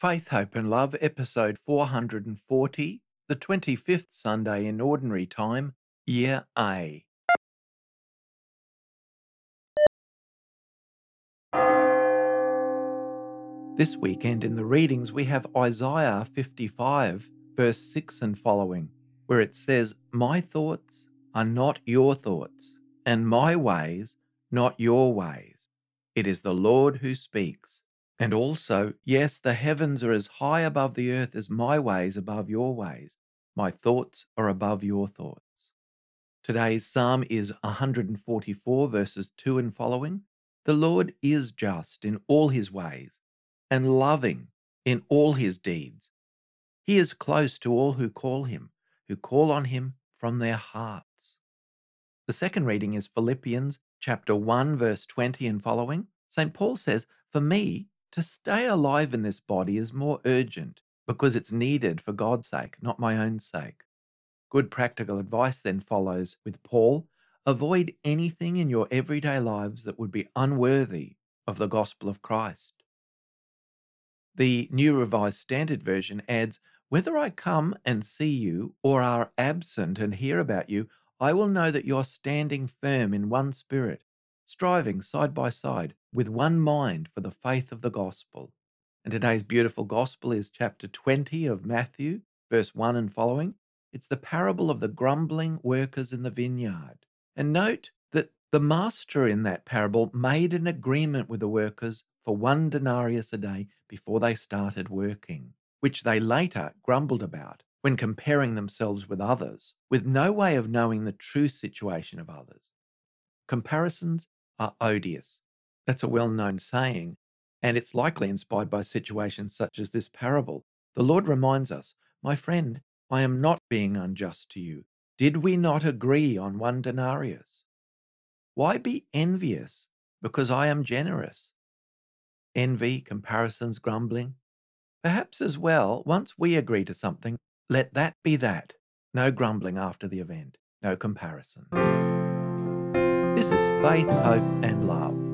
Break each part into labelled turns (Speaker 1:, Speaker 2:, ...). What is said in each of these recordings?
Speaker 1: Faith, Hope and Love, episode 440, the 25th Sunday in Ordinary Time, Year A. This weekend in the readings, we have Isaiah 55, verse 6 and following, where it says, My thoughts are not your thoughts, and my ways not your ways. It is the Lord who speaks. And also, yes, the heavens are as high above the earth as my ways above your ways. My thoughts are above your thoughts. Today's psalm is 144, verses 2 and following. The Lord is just in all his ways and loving in all his deeds. He is close to all who call him, who call on him from their hearts. The second reading is Philippians chapter 1 verse 20 and following. St. Paul says, "For me, to stay alive in this body is more urgent because it's needed for God's sake, not my own sake. Good practical advice then follows with Paul avoid anything in your everyday lives that would be unworthy of the gospel of Christ. The New Revised Standard Version adds, Whether I come and see you or are absent and hear about you, I will know that you're standing firm in one spirit, striving side by side with one mind for the faith of the gospel. And today's beautiful gospel is chapter 20 of Matthew, verse 1 and following. It's the parable of the grumbling workers in the vineyard. And note that the master in that parable made an agreement with the workers for one denarius a day before they started working, which they later grumbled about when comparing themselves with others, with no way of knowing the true situation of others. Comparisons are odious. That's a well known saying, and it's likely inspired by situations such as this parable. The Lord reminds us, My friend, I am not being unjust to you. Did we not agree on one denarius? Why be envious because I am generous? Envy, comparisons, grumbling. Perhaps as well, once we agree to something, let that be that. No grumbling after the event, no comparison. This is faith, hope, and love.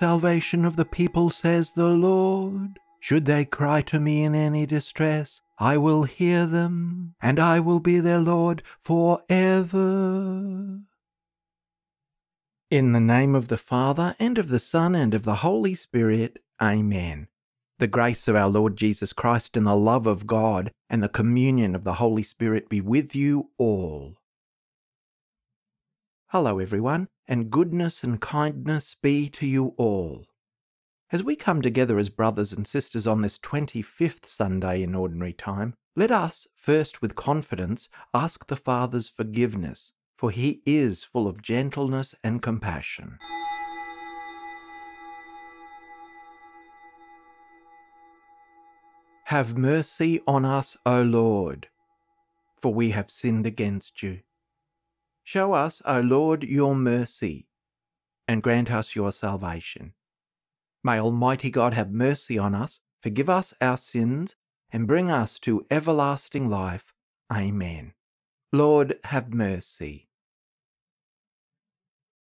Speaker 2: Salvation of the people, says the Lord. Should they cry to me in any distress, I will hear them, and I will be their Lord for ever. In the name of the Father, and of the Son, and of the Holy Spirit, Amen. The grace of our Lord Jesus Christ, and the love of God, and the communion of the Holy Spirit be with you all. Hello, everyone, and goodness and kindness be to you all. As we come together as brothers and sisters on this 25th Sunday in Ordinary Time, let us, first with confidence, ask the Father's forgiveness, for he is full of gentleness and compassion. Have mercy on us, O Lord, for we have sinned against you. Show us, O Lord, your mercy, and grant us your salvation. May Almighty God have mercy on us, forgive us our sins, and bring us to everlasting life. Amen. Lord, have mercy.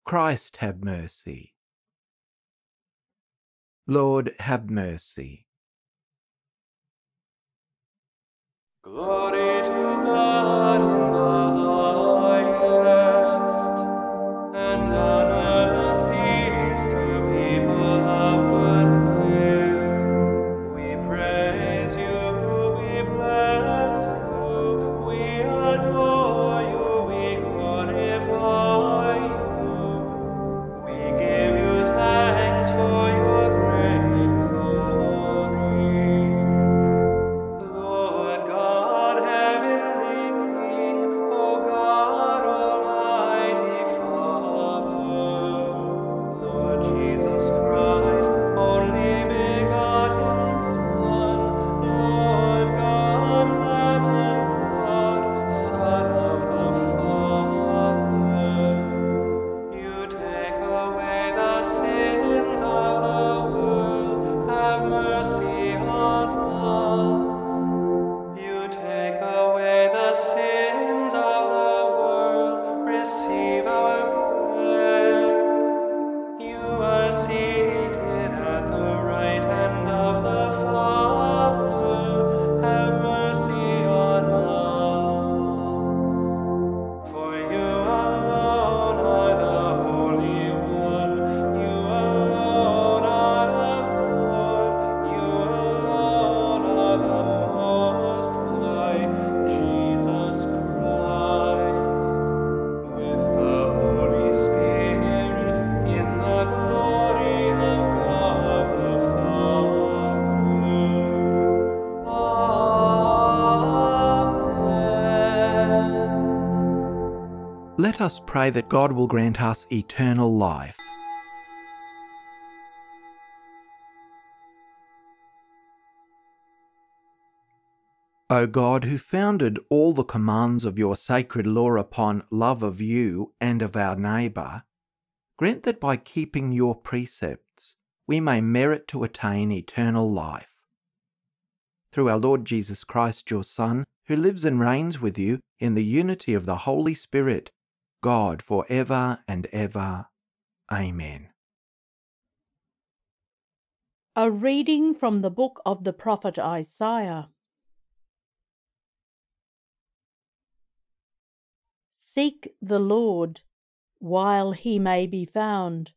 Speaker 2: Christ, have mercy. Lord, have mercy.
Speaker 3: Glory to God
Speaker 1: Let us pray that God will grant us eternal life. O God, who founded all the commands of your sacred law upon love of you and of our neighbour, grant that by keeping your precepts we may merit to attain eternal life. Through our Lord Jesus Christ, your Son, who lives and reigns with you in the unity of the Holy Spirit, God for ever and ever. Amen.
Speaker 4: A reading from the book of the prophet Isaiah. Seek the Lord while he may be found,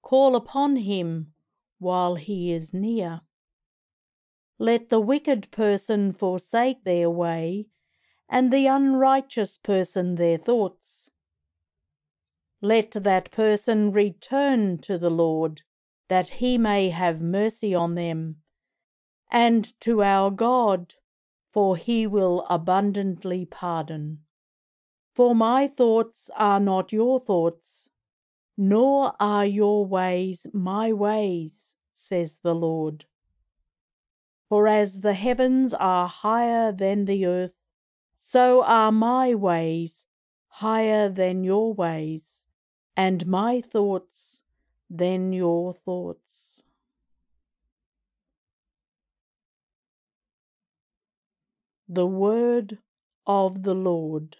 Speaker 4: call upon him while he is near. Let the wicked person forsake their way, and the unrighteous person their thoughts. Let that person return to the Lord, that he may have mercy on them, and to our God, for he will abundantly pardon. For my thoughts are not your thoughts, nor are your ways my ways, says the Lord. For as the heavens are higher than the earth, so are my ways higher than your ways, and my thoughts than your thoughts. The Word of the Lord.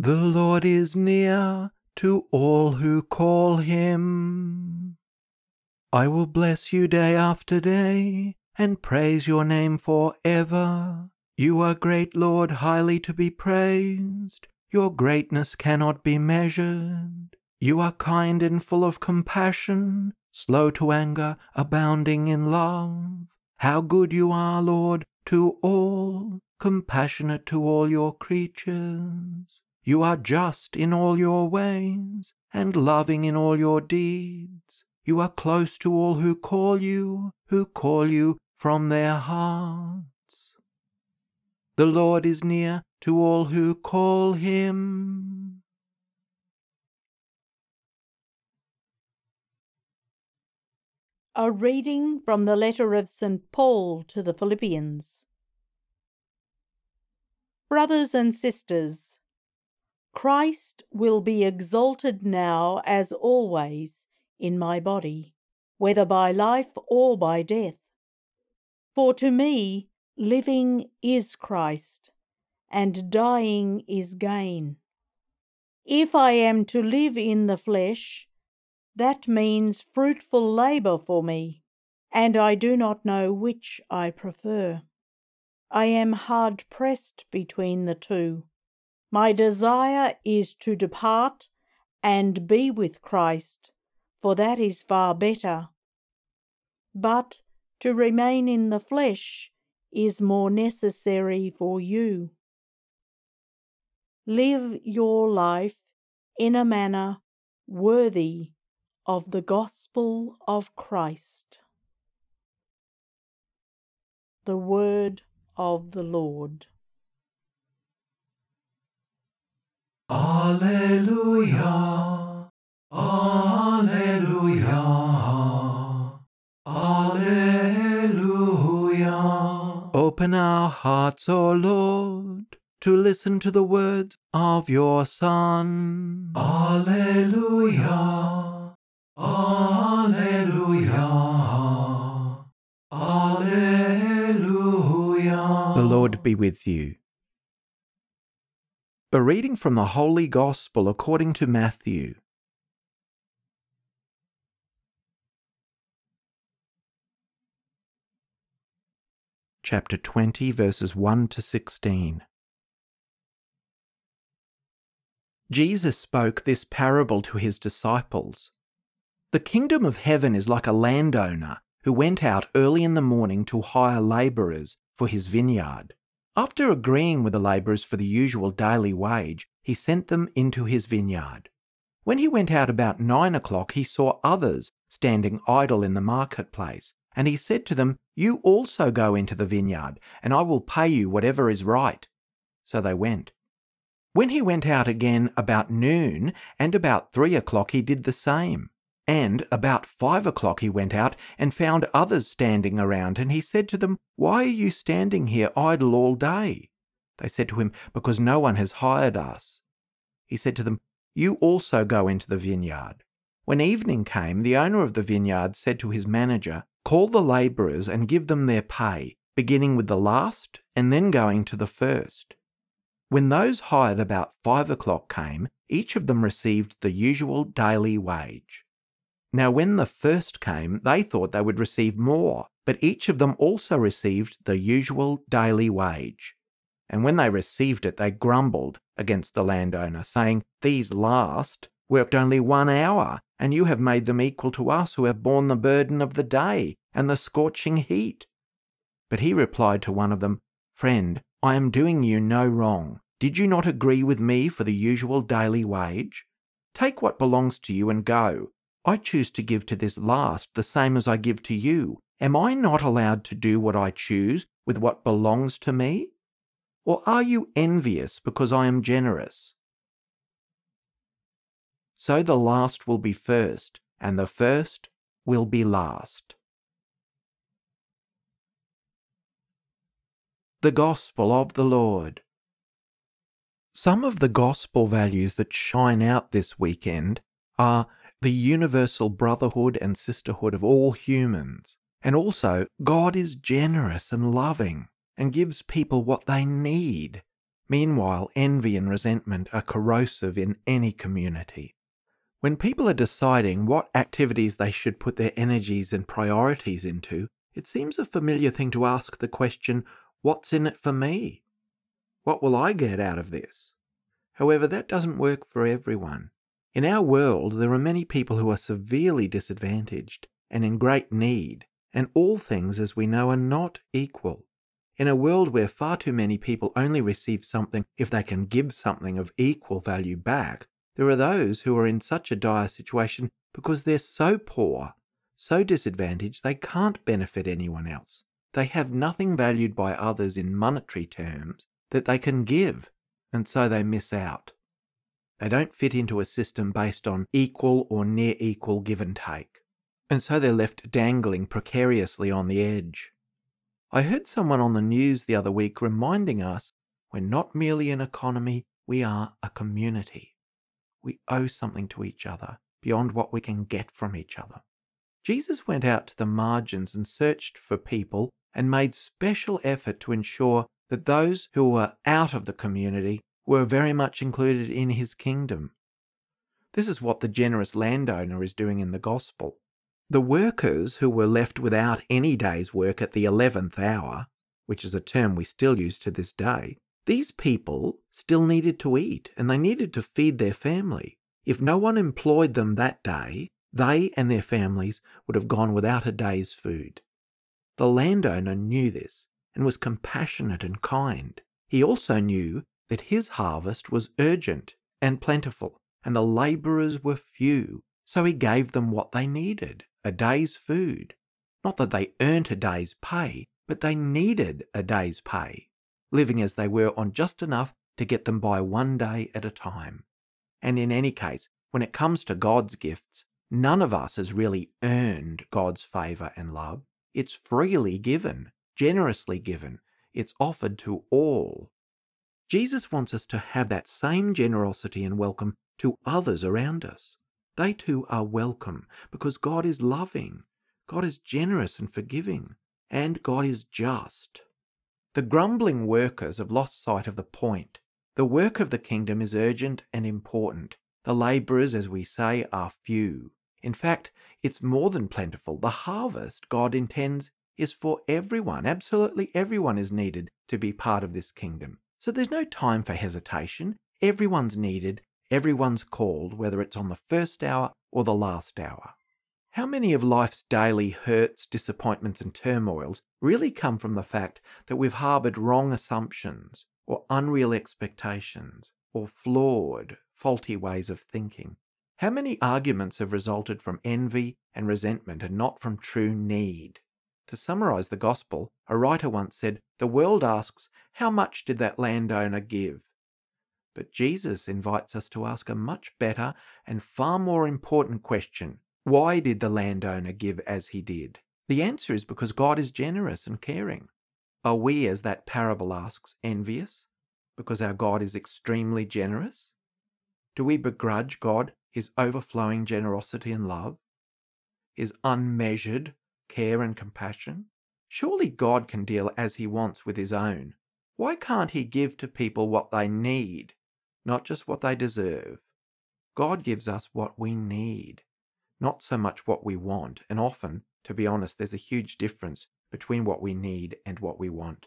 Speaker 1: The Lord is near to all who call him. I will bless you day after day and praise your name for ever. You are great, Lord, highly to be praised. Your greatness cannot be measured. You are kind and full of compassion, slow to anger, abounding in love. How good you are, Lord, to all, compassionate to all your creatures. You are just in all your ways, and loving in all your deeds. You are close to all who call you, who call you from their hearts. The Lord is near to all who call him.
Speaker 4: A reading from the letter of St. Paul to the Philippians. Brothers and sisters, Christ will be exalted now as always in my body, whether by life or by death. For to me, living is Christ, and dying is gain. If I am to live in the flesh, that means fruitful labour for me, and I do not know which I prefer. I am hard pressed between the two. My desire is to depart and be with Christ, for that is far better. But to remain in the flesh is more necessary for you. Live your life in a manner worthy of the gospel of Christ. The word of the Lord.
Speaker 1: Hearts, O Lord, to listen to the words of your Son. Alleluia. Alleluia. Alleluia. The Lord be with you. A reading from the Holy Gospel according to Matthew. Chapter 20, verses 1 to 16. Jesus spoke this parable to his disciples. The kingdom of heaven is like a landowner who went out early in the morning to hire labourers for his vineyard. After agreeing with the labourers for the usual daily wage, he sent them into his vineyard. When he went out about nine o'clock, he saw others standing idle in the marketplace, And he said to them, You also go into the vineyard, and I will pay you whatever is right. So they went. When he went out again about noon, and about three o'clock he did the same. And about five o'clock he went out and found others standing around, and he said to them, Why are you standing here idle all day? They said to him, Because no one has hired us. He said to them, You also go into the vineyard. When evening came, the owner of the vineyard said to his manager, Call the labourers and give them their pay, beginning with the last and then going to the first. When those hired about five o'clock came, each of them received the usual daily wage. Now, when the first came, they thought they would receive more, but each of them also received the usual daily wage. And when they received it, they grumbled against the landowner, saying, These last worked only one hour, and you have made them equal to us who have borne the burden of the day and the scorching heat. But he replied to one of them, Friend, I am doing you no wrong. Did you not agree with me for the usual daily wage? Take what belongs to you and go. I choose to give to this last the same as I give to you. Am I not allowed to do what I choose with what belongs to me? Or are you envious because I am generous? So the last will be first, and the first will be last. The Gospel of the Lord. Some of the gospel values that shine out this weekend are the universal brotherhood and sisterhood of all humans, and also God is generous and loving and gives people what they need. Meanwhile, envy and resentment are corrosive in any community. When people are deciding what activities they should put their energies and priorities into, it seems a familiar thing to ask the question, What's in it for me? What will I get out of this? However, that doesn't work for everyone. In our world, there are many people who are severely disadvantaged and in great need, and all things, as we know, are not equal. In a world where far too many people only receive something if they can give something of equal value back, there are those who are in such a dire situation because they're so poor, so disadvantaged, they can't benefit anyone else. They have nothing valued by others in monetary terms that they can give, and so they miss out. They don't fit into a system based on equal or near equal give and take, and so they're left dangling precariously on the edge. I heard someone on the news the other week reminding us we're not merely an economy, we are a community. We owe something to each other beyond what we can get from each other. Jesus went out to the margins and searched for people and made special effort to ensure that those who were out of the community were very much included in his kingdom. This is what the generous landowner is doing in the gospel. The workers who were left without any day's work at the eleventh hour, which is a term we still use to this day, these people still needed to eat and they needed to feed their family. If no one employed them that day, they and their families would have gone without a day's food. The landowner knew this and was compassionate and kind. He also knew that his harvest was urgent and plentiful, and the labourers were few, so he gave them what they needed a day's food. Not that they earned a day's pay, but they needed a day's pay, living as they were on just enough to get them by one day at a time. And in any case, when it comes to God's gifts, none of us has really earned God's favour and love. It's freely given, generously given. It's offered to all. Jesus wants us to have that same generosity and welcome to others around us. They too are welcome because God is loving, God is generous and forgiving, and God is just. The grumbling workers have lost sight of the point. The work of the kingdom is urgent and important. The labourers, as we say, are few. In fact, it's more than plentiful. The harvest God intends is for everyone. Absolutely everyone is needed to be part of this kingdom. So there's no time for hesitation. Everyone's needed, everyone's called, whether it's on the first hour or the last hour. How many of life's daily hurts, disappointments, and turmoils really come from the fact that we've harboured wrong assumptions, or unreal expectations, or flawed, faulty ways of thinking? How many arguments have resulted from envy and resentment and not from true need? To summarize the gospel, a writer once said, The world asks, How much did that landowner give? But Jesus invites us to ask a much better and far more important question Why did the landowner give as he did? The answer is because God is generous and caring. Are we, as that parable asks, envious because our God is extremely generous? Do we begrudge God his overflowing generosity and love? His unmeasured care and compassion? Surely God can deal as he wants with his own. Why can't he give to people what they need, not just what they deserve? God gives us what we need, not so much what we want. And often, to be honest, there's a huge difference between what we need and what we want.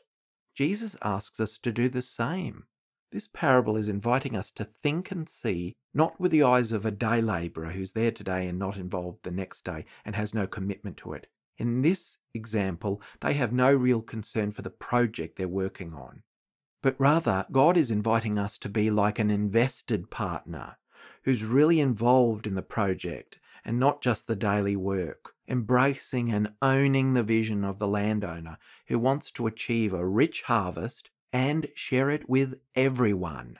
Speaker 1: Jesus asks us to do the same. This parable is inviting us to think and see not with the eyes of a day labourer who's there today and not involved the next day and has no commitment to it. In this example, they have no real concern for the project they're working on. But rather, God is inviting us to be like an invested partner who's really involved in the project and not just the daily work, embracing and owning the vision of the landowner who wants to achieve a rich harvest and share it with everyone.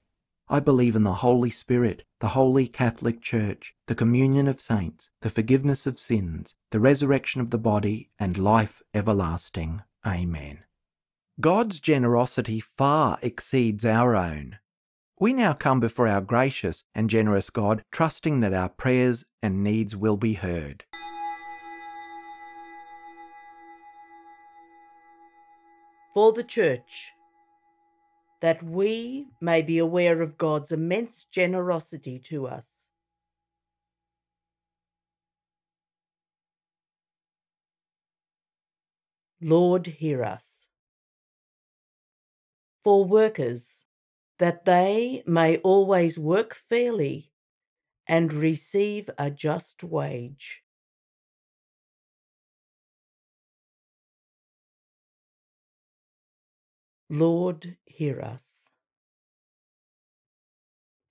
Speaker 1: I believe in the Holy Spirit, the Holy Catholic Church, the communion of saints, the forgiveness of sins, the resurrection of the body, and life everlasting. Amen. God's generosity far exceeds our own. We now come before our gracious and generous God, trusting that our prayers and needs will be heard.
Speaker 5: For the Church, that we may be aware of God's immense generosity to us. Lord, hear us. For workers, that they may always work fairly and receive a just wage. Lord, hear us.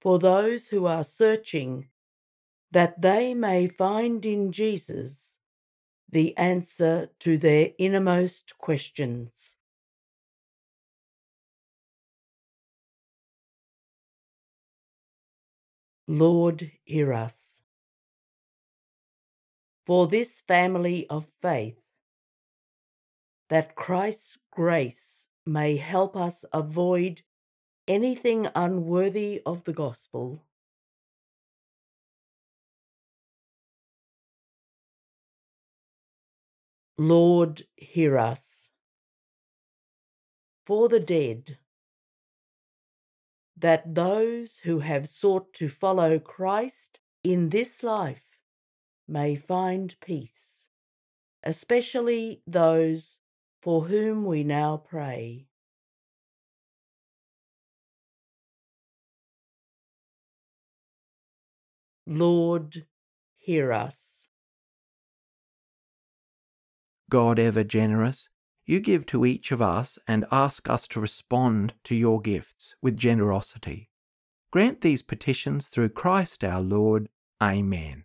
Speaker 5: For those who are searching, that they may find in Jesus the answer to their innermost questions. Lord, hear us. For this family of faith, that Christ's grace may help us avoid anything unworthy of the gospel. Lord, hear us. For the dead, that those who have sought to follow Christ in this life may find peace, especially those for whom we now pray. Lord, hear us.
Speaker 1: God ever generous, you give to each of us and ask us to respond to your gifts with generosity. Grant these petitions through Christ our Lord. Amen.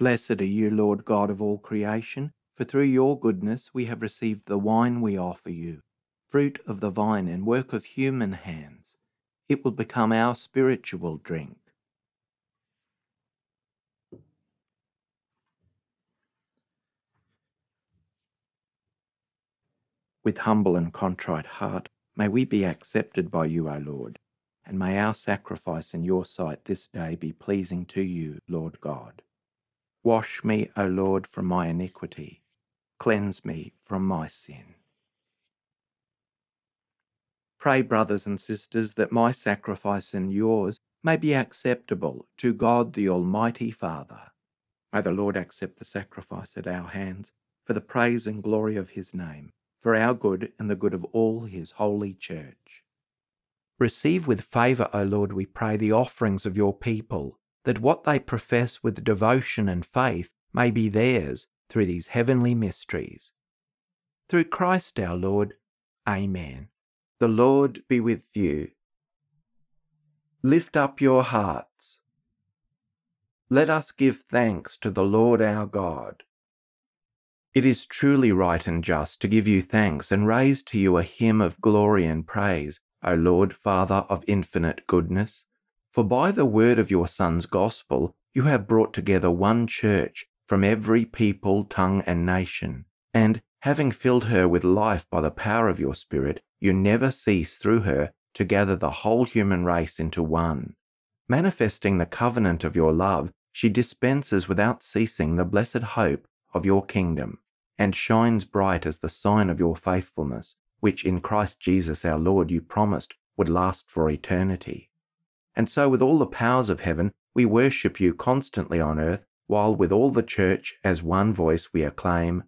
Speaker 1: Blessed are you, Lord God of all creation, for through your goodness we have received the wine we offer you, fruit of the vine and work of human hands. It will become our spiritual drink. With humble and contrite heart, may we be accepted by you, O Lord, and may our sacrifice in your sight this day be pleasing to you, Lord God. Wash me, O Lord, from my iniquity, cleanse me from my sin. Pray, brothers and sisters, that my sacrifice and yours may be acceptable to God the Almighty Father. May the Lord accept the sacrifice at our hands for the praise and glory of his name for our good and the good of all his holy church. Receive with favour, O Lord, we pray, the offerings of your people, that what they profess with devotion and faith may be theirs through these heavenly mysteries. Through Christ our Lord. Amen. The Lord be with you. Lift up your hearts. Let us give thanks to the Lord our God. It is truly right and just to give you thanks and raise to you a hymn of glory and praise, O Lord, Father of infinite goodness. For by the word of your Son's gospel, you have brought together one church from every people, tongue, and nation. And, having filled her with life by the power of your Spirit, you never cease through her to gather the whole human race into one. Manifesting the covenant of your love, she dispenses without ceasing the blessed hope of your kingdom, and shines bright as the sign of your faithfulness, which in Christ Jesus our Lord you promised would last for eternity. And so, with all the powers of heaven, we worship you constantly on earth, while with all the church as one voice we acclaim,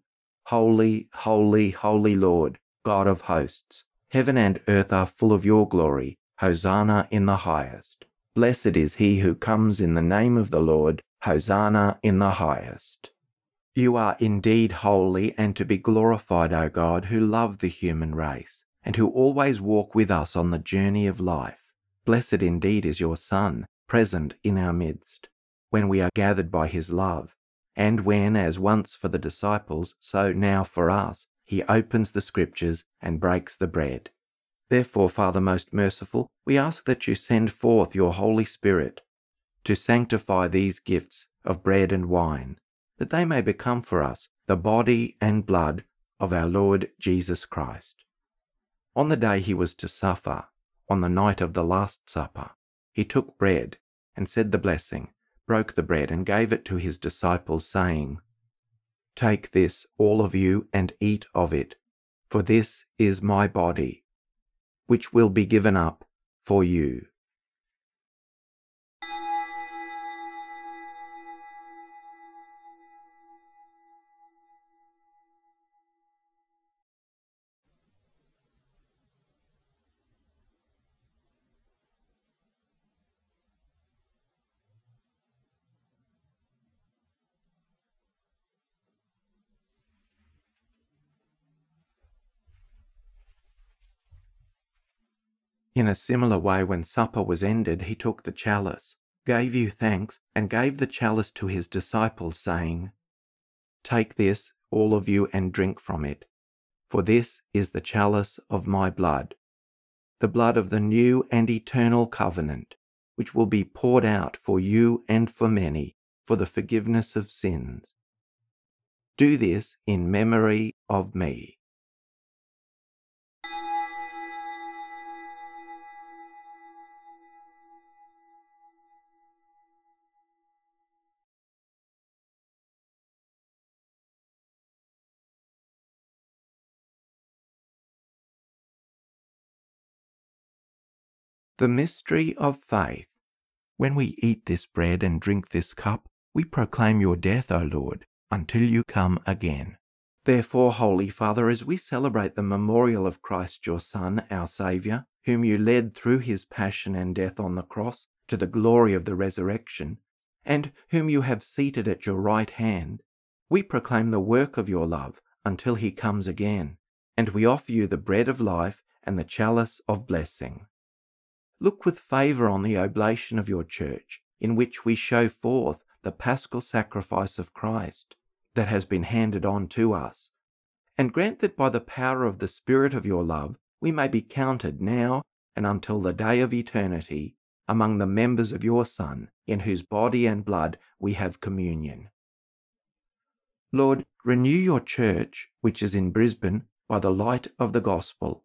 Speaker 1: Holy, holy, holy Lord, God of hosts, heaven and earth are full of your glory. Hosanna in the highest. Blessed is he who comes in the name of the Lord. Hosanna in the highest. You are indeed holy and to be glorified, O God, who love the human race, and who always walk with us on the journey of life. Blessed indeed is your Son, present in our midst, when we are gathered by his love, and when, as once for the disciples, so now for us, he opens the Scriptures and breaks the bread. Therefore, Father most merciful, we ask that you send forth your Holy Spirit to sanctify these gifts of bread and wine that they may become for us the body and blood of our Lord Jesus Christ. On the day he was to suffer, on the night of the Last Supper, he took bread and said the blessing, broke the bread, and gave it to his disciples, saying, Take this, all of you, and eat of it, for this is my body, which will be given up for you. In a similar way, when supper was ended, he took the chalice, gave you thanks, and gave the chalice to his disciples, saying, Take this, all of you, and drink from it, for this is the chalice of my blood, the blood of the new and eternal covenant, which will be poured out for you and for many for the forgiveness of sins. Do this in memory of me. The mystery of faith. When we eat this bread and drink this cup, we proclaim your death, O Lord, until you come again. Therefore, Holy Father, as we celebrate the memorial of Christ your Son, our Saviour, whom you led through his passion and death on the cross to the glory of the resurrection, and whom you have seated at your right hand, We proclaim the work of your love until he comes again, and we offer you the bread of life and the chalice of blessing. Look with favour on the oblation of your church, in which we show forth the paschal sacrifice of Christ that has been handed on to us, and grant that by the power of the Spirit of your love we may be counted now and until the day of eternity among the members of your Son, in whose body and blood we have communion. Lord, renew your church, which is in Brisbane, by the light of the gospel.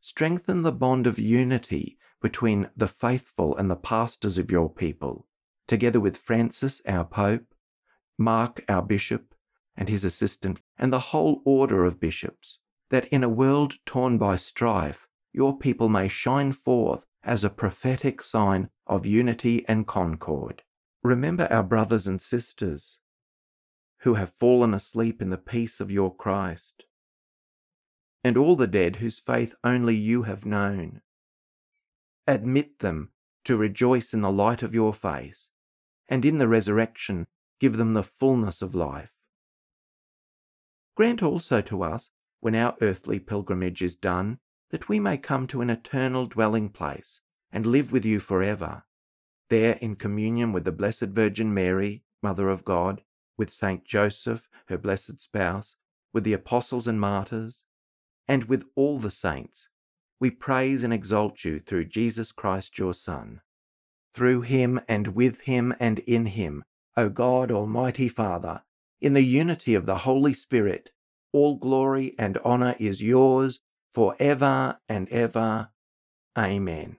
Speaker 1: Strengthen the bond of unity between the faithful and the pastors of your people, together with Francis, our Pope, Mark, our Bishop, and his assistant, and the whole order of bishops, that in a world torn by strife, your people may shine forth as a prophetic sign of unity and concord. Remember our brothers and sisters who have fallen asleep in the peace of your Christ, and all the dead whose faith only you have known. Admit them to rejoice in the light of your face, and in the resurrection give them the fullness of life. Grant also to us, when our earthly pilgrimage is done, that we may come to an eternal dwelling place and live with you forever, there in communion with the Blessed Virgin Mary, Mother of God, with Saint Joseph, her blessed spouse, with the apostles and martyrs, and with all the saints. We praise and exalt you through Jesus Christ your Son. Through him and with him and in him, O God, Almighty Father, in the unity of the Holy Spirit, all glory and honour is yours for ever and ever. Amen.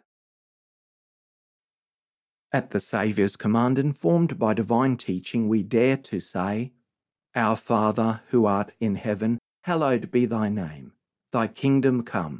Speaker 1: At the Saviour's command, informed by divine teaching, we dare to say, Our Father, who art in heaven, hallowed be thy name. Thy kingdom come,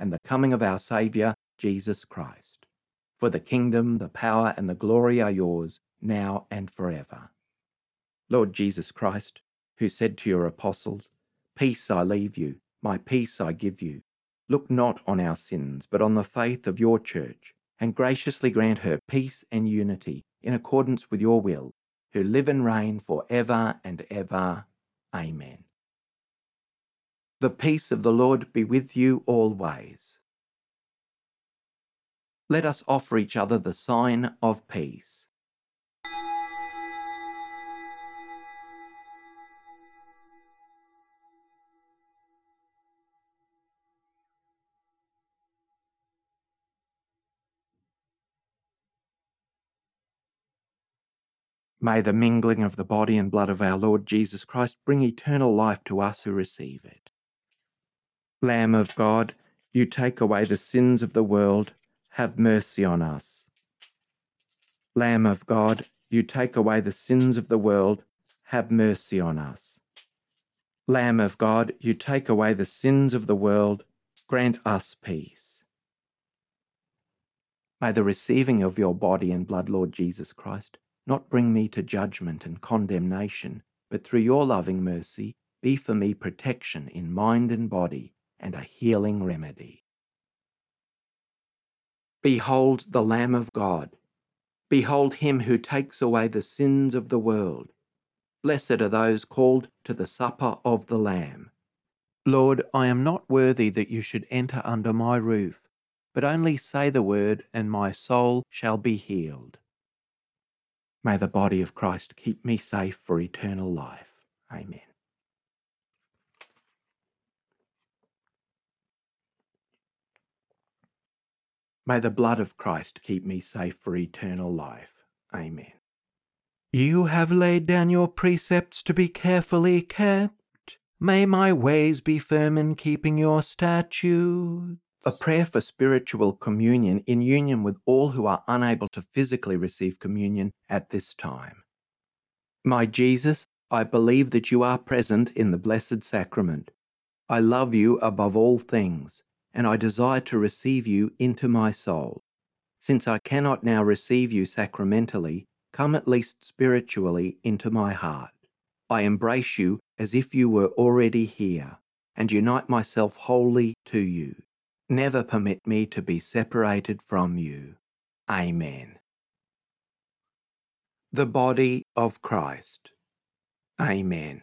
Speaker 1: and the coming of our Saviour, Jesus Christ. For the kingdom, the power, and the glory are yours, now and forever. Lord Jesus Christ, who said to your apostles, Peace I leave you, my peace I give you, look not on our sins, but on the faith of your church and graciously grant her peace and unity in accordance with your will, who live and reign for ever and ever. Amen. The peace of the Lord be with you always. Let us offer each other the sign of peace. May the mingling of the body and blood of our Lord Jesus Christ bring eternal life to us who receive it. Lamb of God, you take away the sins of the world, have mercy on us. Lamb of God, you take away the sins of the world, have mercy on us. Lamb of God, you take away the sins of the world, grant us peace. May the receiving of your body and blood, Lord Jesus Christ, not bring me to judgment and condemnation, but through your loving mercy, be for me protection in mind and body and a healing remedy. Behold the Lamb of God. Behold him who takes away the sins of the world. Blessed are those called to the supper of the Lamb. Lord, I am not worthy that you should enter under my roof, but only say the word, and my soul shall be healed. May the body of Christ keep me safe for eternal life. Amen. May the blood of Christ keep me safe for eternal life. Amen. You have laid down your precepts to be carefully kept. May my ways be firm in keeping your statutes a prayer for spiritual communion in union with all who are unable to physically receive communion at this time. My Jesus, I believe that you are present in the Blessed Sacrament. I love you above all things, and I desire to receive you into my soul. Since I cannot now receive you sacramentally, come at least spiritually into my heart. I embrace you as if you were already here, and unite myself wholly to you. Never permit me to be separated from you. Amen. The body of Christ. Amen.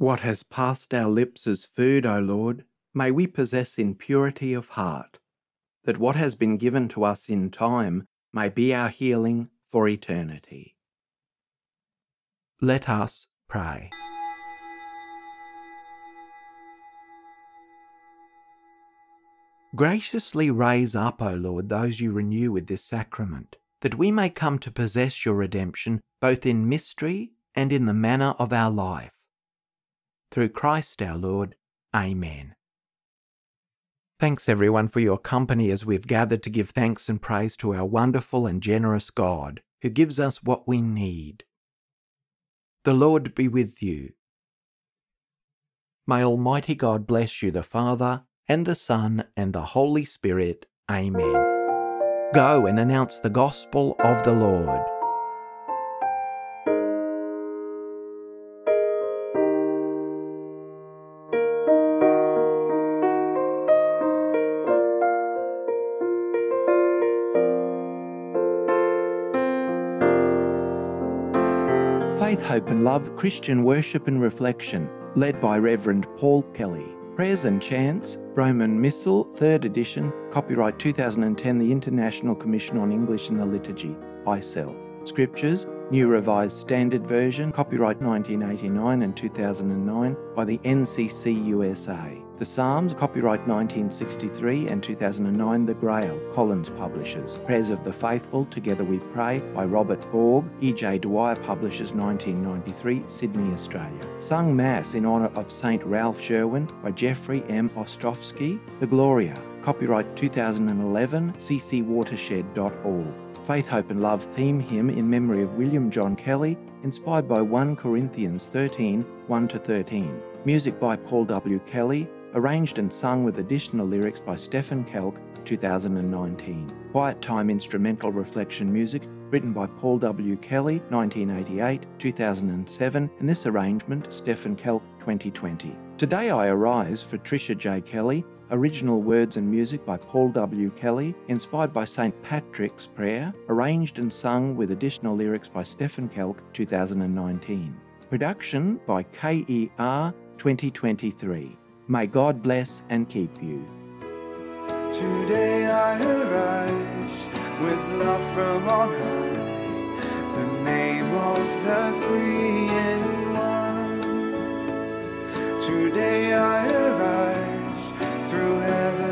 Speaker 1: What has passed our lips as food, O Lord, may we possess in purity of heart, that what has been given to us in time may be our healing for eternity. Let us pray. Graciously raise up, O Lord, those you renew with this sacrament, that we may come to possess your redemption both in mystery and in the manner of our life. Through Christ our Lord. Amen. Thanks everyone for your company as we've gathered to give thanks and praise to our wonderful and generous God, who gives us what we need. The Lord be with you. May Almighty God bless you, the Father, and the Son, and the Holy Spirit. Amen. Go and announce the gospel of the Lord. Hope and Love Christian Worship and Reflection, led by Reverend Paul Kelly. Prayers and Chants, Roman Missal, 3rd edition, copyright 2010, the International Commission on English in the Liturgy, ICEL. Scriptures, New Revised Standard Version, copyright 1989 and 2009 by the NCC USA. The Psalms, copyright 1963 and 2009, The Grail, Collins Publishers. Prayers of the Faithful, Together We Pray by Robert Borg, E.J. Dwyer Publishers 1993, Sydney, Australia. Sung Mass in honour of St. Ralph Sherwin by Jeffrey M. Ostrowski, The Gloria, copyright 2011, ccwatershed.org. Faith, Hope and Love theme hymn in memory of William John Kelly, inspired by 1 Corinthians 13 1 13. Music by Paul W. Kelly, arranged and sung with additional lyrics by Stephen Kelk, 2019. Quiet Time Instrumental Reflection Music, written by Paul W. Kelly, 1988, 2007, and this arrangement, Stephen Kelk, 2020. Today I Arise for Tricia J. Kelly, original words and music by Paul W. Kelly, inspired by St. Patrick's Prayer, arranged and sung with additional lyrics by Stephen Kelk, 2019. Production by KER 2023. May God bless and keep you.
Speaker 6: Today I arise with love from on high, the name of the three. Today I arise through heavenly